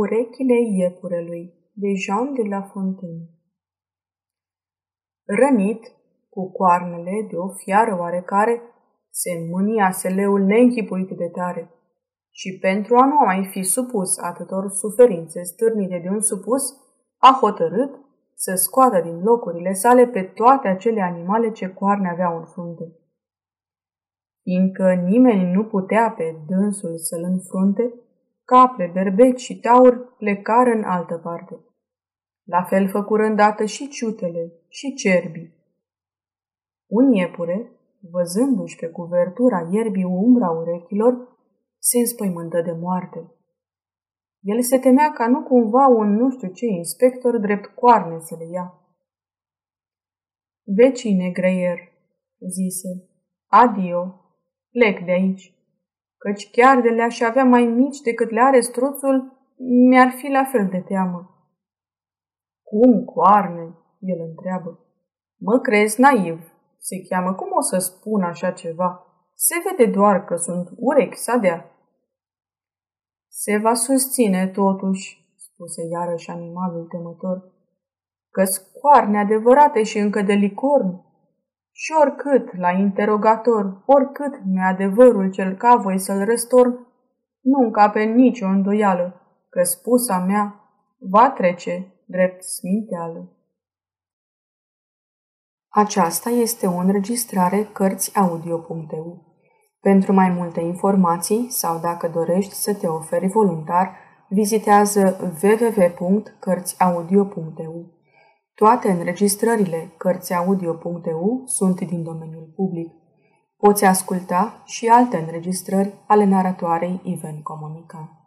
Urechile iepurelui de Jean de la Fontaine Rănit, cu coarnele de o fiară oarecare, se mânia seleul neînchipuit de tare. Și pentru a nu mai fi supus atâtor suferințe stârnite de un supus, a hotărât să scoată din locurile sale pe toate acele animale ce coarne aveau în frunte. Fiindcă nimeni nu putea pe dânsul să-l înfrunte, capre, berbeci și taur plecară în altă parte. La fel făcură îndată și ciutele și cerbii. Un iepure, văzându-și pe cuvertura ierbii umbra urechilor, se înspăimântă de moarte. El se temea ca nu cumva un nu știu ce inspector drept coarne să le ia. Vecine greier, zise, adio, plec de aici căci chiar de le-aș avea mai mici decât le are struțul, mi-ar fi la fel de teamă. Cum, coarne? El întreabă. Mă crezi naiv, se cheamă. Cum o să spun așa ceva? Se vede doar că sunt urechi sadea. Se va susține totuși, spuse iarăși animalul temător, că coarne adevărate și încă de licorn. Și oricât, la interogator, oricât mi adevărul cel ca voi să-l răstorn, nu încape nicio îndoială că spusa mea va trece drept sminteală. Aceasta este o înregistrare Cărțiaudio.eu. Pentru mai multe informații sau dacă dorești să te oferi voluntar, vizitează www.cărțiaudio.eu. Toate înregistrările Cărțiaudio.eu sunt din domeniul public. Poți asculta și alte înregistrări ale naratoarei Iven Comunica.